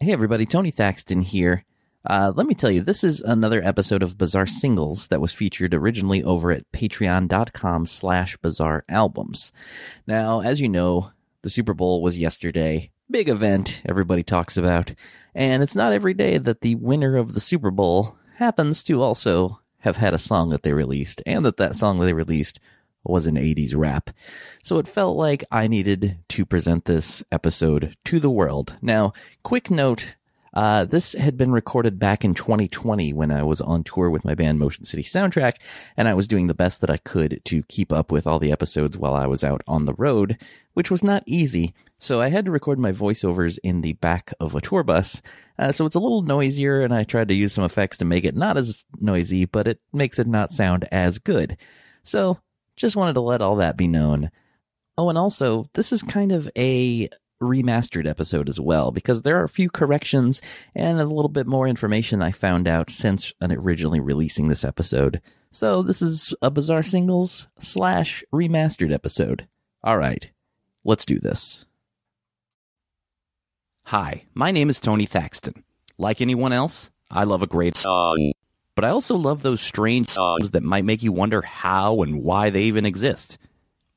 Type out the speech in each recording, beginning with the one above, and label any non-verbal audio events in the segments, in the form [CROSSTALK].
Hey everybody, Tony Thaxton here. Uh, let me tell you, this is another episode of Bizarre Singles that was featured originally over at patreon.com slash bizarre albums. Now, as you know, the Super Bowl was yesterday. Big event everybody talks about. And it's not every day that the winner of the Super Bowl happens to also have had a song that they released and that that song that they released was an 80s rap. So it felt like I needed to present this episode to the world. Now, quick note uh, this had been recorded back in 2020 when I was on tour with my band Motion City Soundtrack, and I was doing the best that I could to keep up with all the episodes while I was out on the road, which was not easy. So I had to record my voiceovers in the back of a tour bus. Uh, so it's a little noisier, and I tried to use some effects to make it not as noisy, but it makes it not sound as good. So just wanted to let all that be known. Oh, and also, this is kind of a remastered episode as well, because there are a few corrections and a little bit more information I found out since originally releasing this episode. So this is a Bizarre Singles slash remastered episode. Alright, let's do this. Hi, my name is Tony Thaxton. Like anyone else, I love a great song. But I also love those strange songs that might make you wonder how and why they even exist.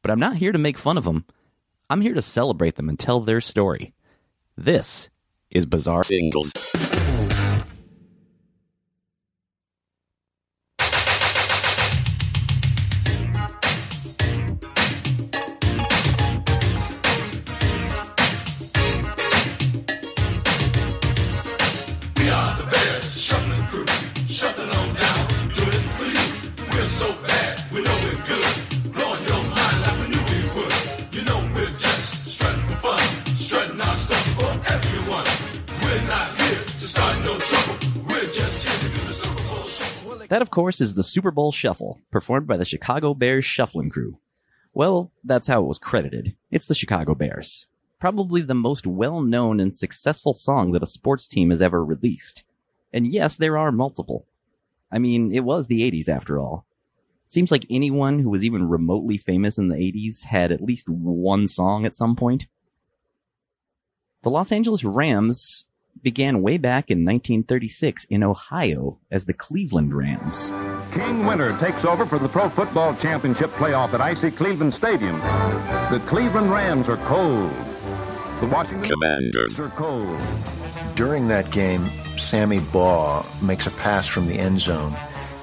But I'm not here to make fun of them. I'm here to celebrate them and tell their story. This is Bizarre Singles. Course, is the Super Bowl Shuffle, performed by the Chicago Bears Shuffling Crew. Well, that's how it was credited. It's the Chicago Bears. Probably the most well known and successful song that a sports team has ever released. And yes, there are multiple. I mean, it was the 80s after all. It seems like anyone who was even remotely famous in the 80s had at least one song at some point. The Los Angeles Rams began way back in 1936 in Ohio as the Cleveland Rams. King Winter takes over for the Pro Football Championship playoff at icy Cleveland Stadium. The Cleveland Rams are cold. The Washington Commanders. are cold. During that game, Sammy Baugh makes a pass from the end zone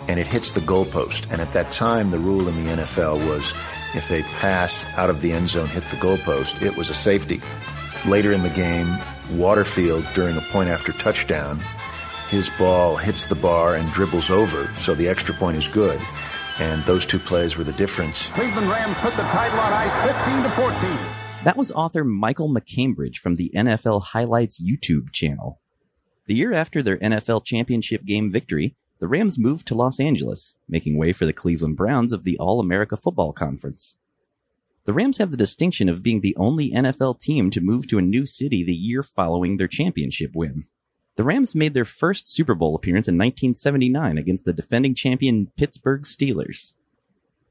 and it hits the goalpost. And at that time, the rule in the NFL was if a pass out of the end zone hit the goalpost, it was a safety. Later in the game, Waterfield, during a point after touchdown, his ball hits the bar and dribbles over, so the extra point is good. And those two plays were the difference. Cleveland Rams put the title on ice 15 to 14. That was author Michael MacCambridge from the NFL Highlights YouTube channel. The year after their NFL championship game victory, the Rams moved to Los Angeles, making way for the Cleveland Browns of the All America Football Conference. The Rams have the distinction of being the only NFL team to move to a new city the year following their championship win. The Rams made their first Super Bowl appearance in 1979 against the defending champion Pittsburgh Steelers.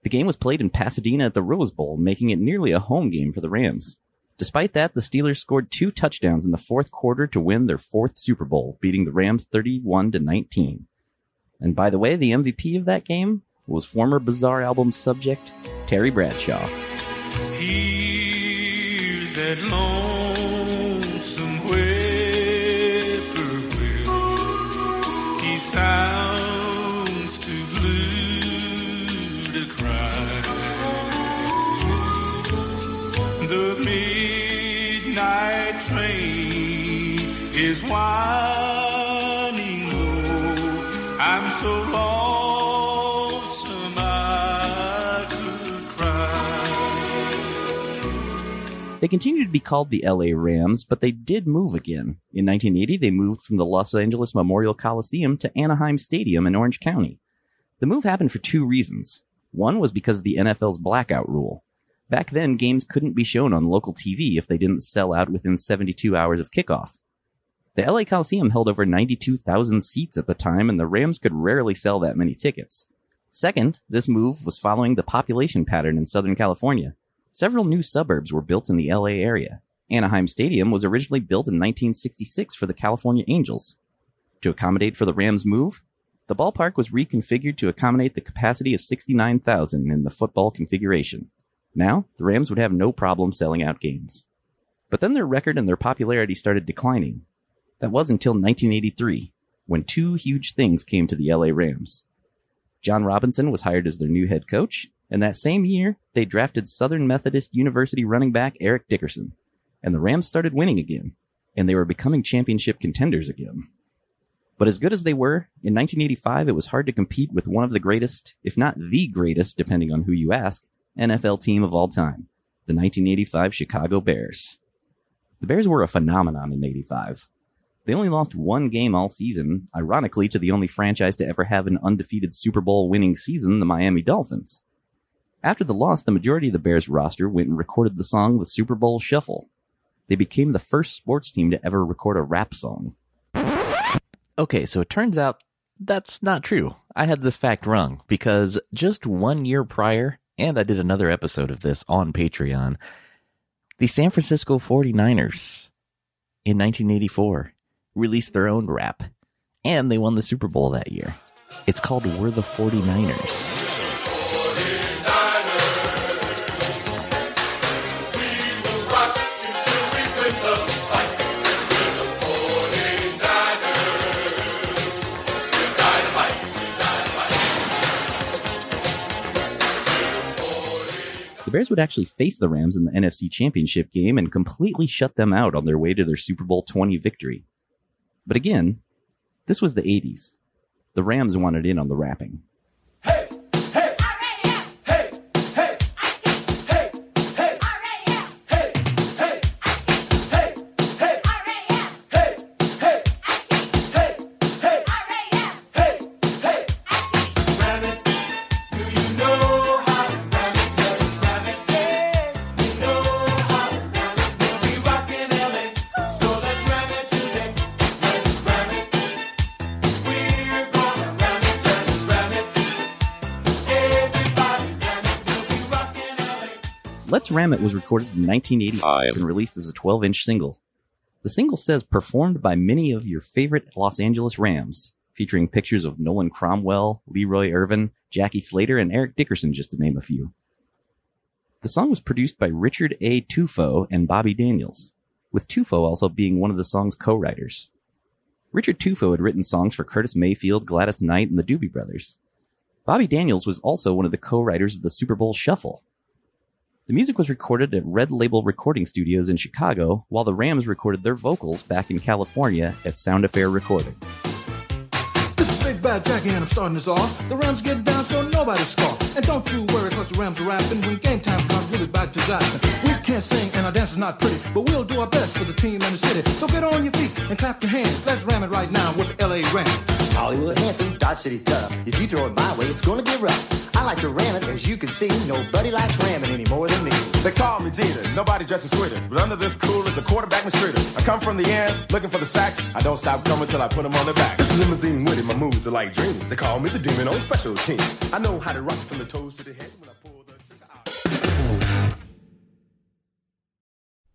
The game was played in Pasadena at the Rose Bowl, making it nearly a home game for the Rams. Despite that, the Steelers scored two touchdowns in the fourth quarter to win their fourth Super Bowl, beating the Rams 31 to 19. And by the way, the MVP of that game was former Bizarre album subject Terry Bradshaw. Hear that lonesome whippoorwill. He sounds too blue to cry. The midnight train is winding low. I'm so lonesome They continued to be called the LA Rams, but they did move again. In 1980, they moved from the Los Angeles Memorial Coliseum to Anaheim Stadium in Orange County. The move happened for two reasons. One was because of the NFL's blackout rule. Back then, games couldn't be shown on local TV if they didn't sell out within 72 hours of kickoff. The LA Coliseum held over 92,000 seats at the time, and the Rams could rarely sell that many tickets. Second, this move was following the population pattern in Southern California. Several new suburbs were built in the LA area. Anaheim Stadium was originally built in 1966 for the California Angels. To accommodate for the Rams' move, the ballpark was reconfigured to accommodate the capacity of 69,000 in the football configuration. Now, the Rams would have no problem selling out games. But then their record and their popularity started declining. That was until 1983, when two huge things came to the LA Rams. John Robinson was hired as their new head coach, and that same year, they drafted Southern Methodist University running back Eric Dickerson. And the Rams started winning again, and they were becoming championship contenders again. But as good as they were, in 1985 it was hard to compete with one of the greatest, if not the greatest, depending on who you ask, NFL team of all time, the 1985 Chicago Bears. The Bears were a phenomenon in 85. They only lost one game all season, ironically to the only franchise to ever have an undefeated Super Bowl winning season, the Miami Dolphins. After the loss, the majority of the Bears roster went and recorded the song The Super Bowl Shuffle. They became the first sports team to ever record a rap song. Okay, so it turns out that's not true. I had this fact wrong because just one year prior, and I did another episode of this on Patreon, the San Francisco 49ers in 1984 released their own rap, and they won the Super Bowl that year. It's called We're the 49ers. The Bears would actually face the Rams in the NFC Championship game and completely shut them out on their way to their Super Bowl 20 victory. But again, this was the 80s. The Rams wanted in on the rapping. Let's Ram It was recorded in 1985 ah, and released as a 12 inch single. The single says performed by many of your favorite Los Angeles Rams, featuring pictures of Nolan Cromwell, Leroy Irvin, Jackie Slater, and Eric Dickerson, just to name a few. The song was produced by Richard A. Tufo and Bobby Daniels, with Tufo also being one of the song's co-writers. Richard Tufo had written songs for Curtis Mayfield, Gladys Knight, and the Doobie Brothers. Bobby Daniels was also one of the co-writers of the Super Bowl Shuffle. The music was recorded at Red Label Recording Studios in Chicago, while the Rams recorded their vocals back in California at Sound Affair Recording. This is Big Bad Jackie and I'm starting this off. The Rams get down so nobody scoff. And don't you worry cause the Rams are rapping. When game time comes, we'll be back to zapping. We can't sing and our dance is not pretty, but we'll do our best for the team and the city. So get on your feet and clap your hands. Let's ram it right now with the LA Ram. Hollywood handsome, Dodge City tough. If you throw it my way, it's gonna get rough. I like to ram it, as you can see. Nobody likes ramming any more than me. They call me Jeter, nobody dresses sweeter. But under this cool is a quarterback mistreater. I come from the end, looking for the sack. I don't stop coming till I put them on the back. This is limousine with it, my moves are like dreams. They call me the demon on special teams. I know how to rock from the toes to the head when I pull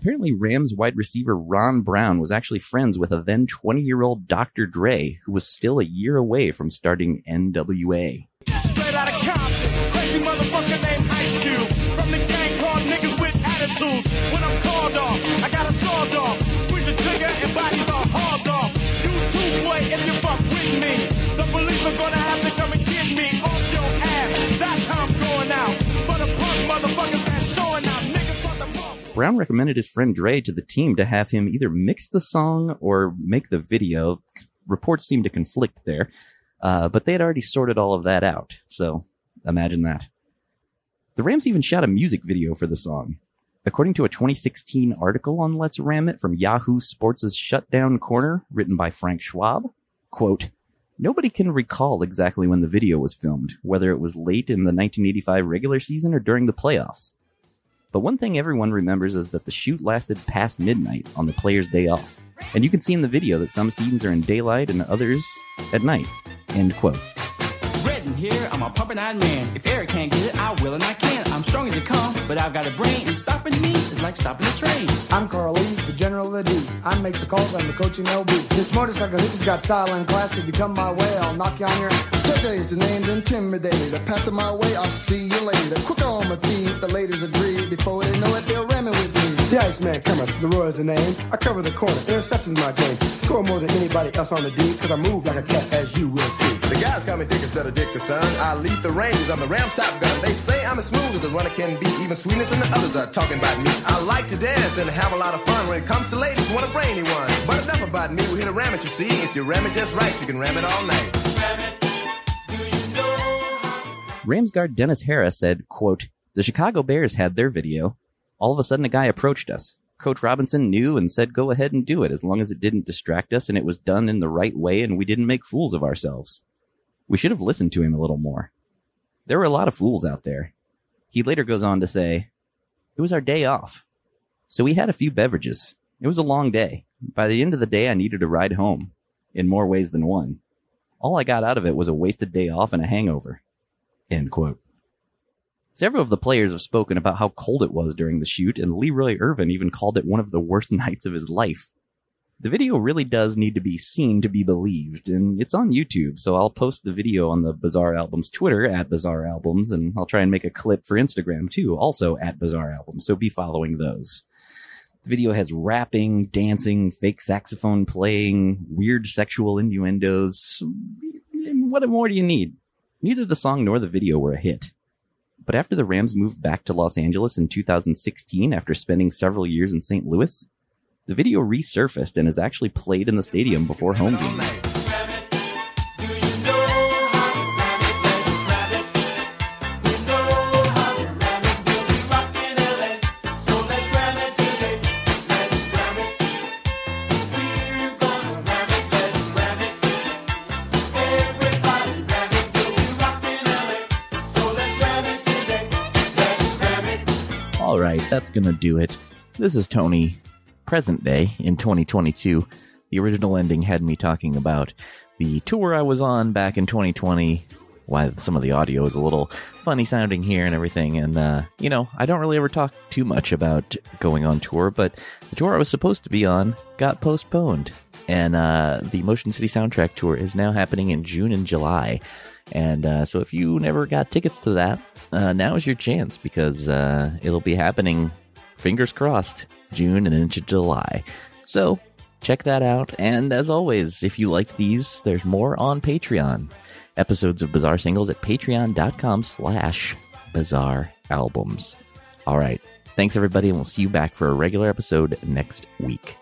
Apparently, Rams wide receiver Ron Brown was actually friends with a then 20 year old Dr. Dre, who was still a year away from starting NWA. Compton, gang called I Brown recommended his friend Dre to the team to have him either mix the song or make the video. Reports seem to conflict there, uh, but they had already sorted all of that out. So imagine that. The Rams even shot a music video for the song. According to a 2016 article on Let's Ram It from Yahoo Sports' Shutdown Corner, written by Frank Schwab, quote, Nobody can recall exactly when the video was filmed, whether it was late in the 1985 regular season or during the playoffs. But one thing everyone remembers is that the shoot lasted past midnight on the player's day off. And you can see in the video that some scenes are in daylight and others at night. End quote. Red in here, I'm a pumping iron man. If Eric can't get it, I will and I can. I'm strong as you come, but I've got a brain, and stopping me is like stopping a train. I'm Carl Lee, the general of the D. I make the calls, I'm the coaching LB. This motorcycle hicky's got style and class. If you come my way, I'll knock you on your ass. Today's the name's intimidated. Passing my way, I'll see you later. Quick on my feet, the ladies agree. Before they know it, they're ramming with me. The Iceman Cometh, the Roy's the name. I cover the corner, interception's my game. Score more than anybody else on the D, cause I move like a cat, as you will see. The guys call me Dick instead of Dick the son. I lead the range, I'm the Rams top gun. They say I'm as smooth as a runner can be. Even sweetness and the others are talking about me. I like to dance and have a lot of fun. When it comes to ladies, want a brainy one. But enough about me, we're here to ram it, you see. If you ram it just right, you can ram it all night. Rams guard Dennis Harris said, quote, The Chicago Bears had their video. All of a sudden a guy approached us. Coach Robinson knew and said go ahead and do it as long as it didn't distract us and it was done in the right way and we didn't make fools of ourselves. We should have listened to him a little more. There were a lot of fools out there. He later goes on to say, It was our day off. So we had a few beverages. It was a long day. By the end of the day, I needed a ride home. In more ways than one. All I got out of it was a wasted day off and a hangover. End quote. Several of the players have spoken about how cold it was during the shoot, and Leroy Irvin even called it one of the worst [LAUGHS] nights of his life. The video really does need to be seen to be believed, and it's on YouTube, so I'll post the video on the Bizarre Albums Twitter at Bizarre Albums, and I'll try and make a clip for Instagram too, also at Bizarre Albums, so be following those. The video has rapping, dancing, fake saxophone playing, weird sexual innuendos. And what more do you need? Neither the song nor the video were a hit. But after the Rams moved back to Los Angeles in 2016 after spending several years in St. Louis, the video resurfaced and is actually played in the stadium before home games. Right, that's gonna do it. This is Tony, present day in 2022. The original ending had me talking about the tour I was on back in 2020. Why some of the audio is a little funny sounding here and everything. And, uh, you know, I don't really ever talk too much about going on tour, but the tour I was supposed to be on got postponed. And, uh, the Motion City Soundtrack Tour is now happening in June and July. And, uh, so if you never got tickets to that, uh, now is your chance because, uh, it'll be happening, fingers crossed, June and into July. So check that out. And as always, if you liked these, there's more on Patreon. Episodes of Bizarre Singles at patreon.com slash bizarre albums. All right. Thanks everybody, and we'll see you back for a regular episode next week.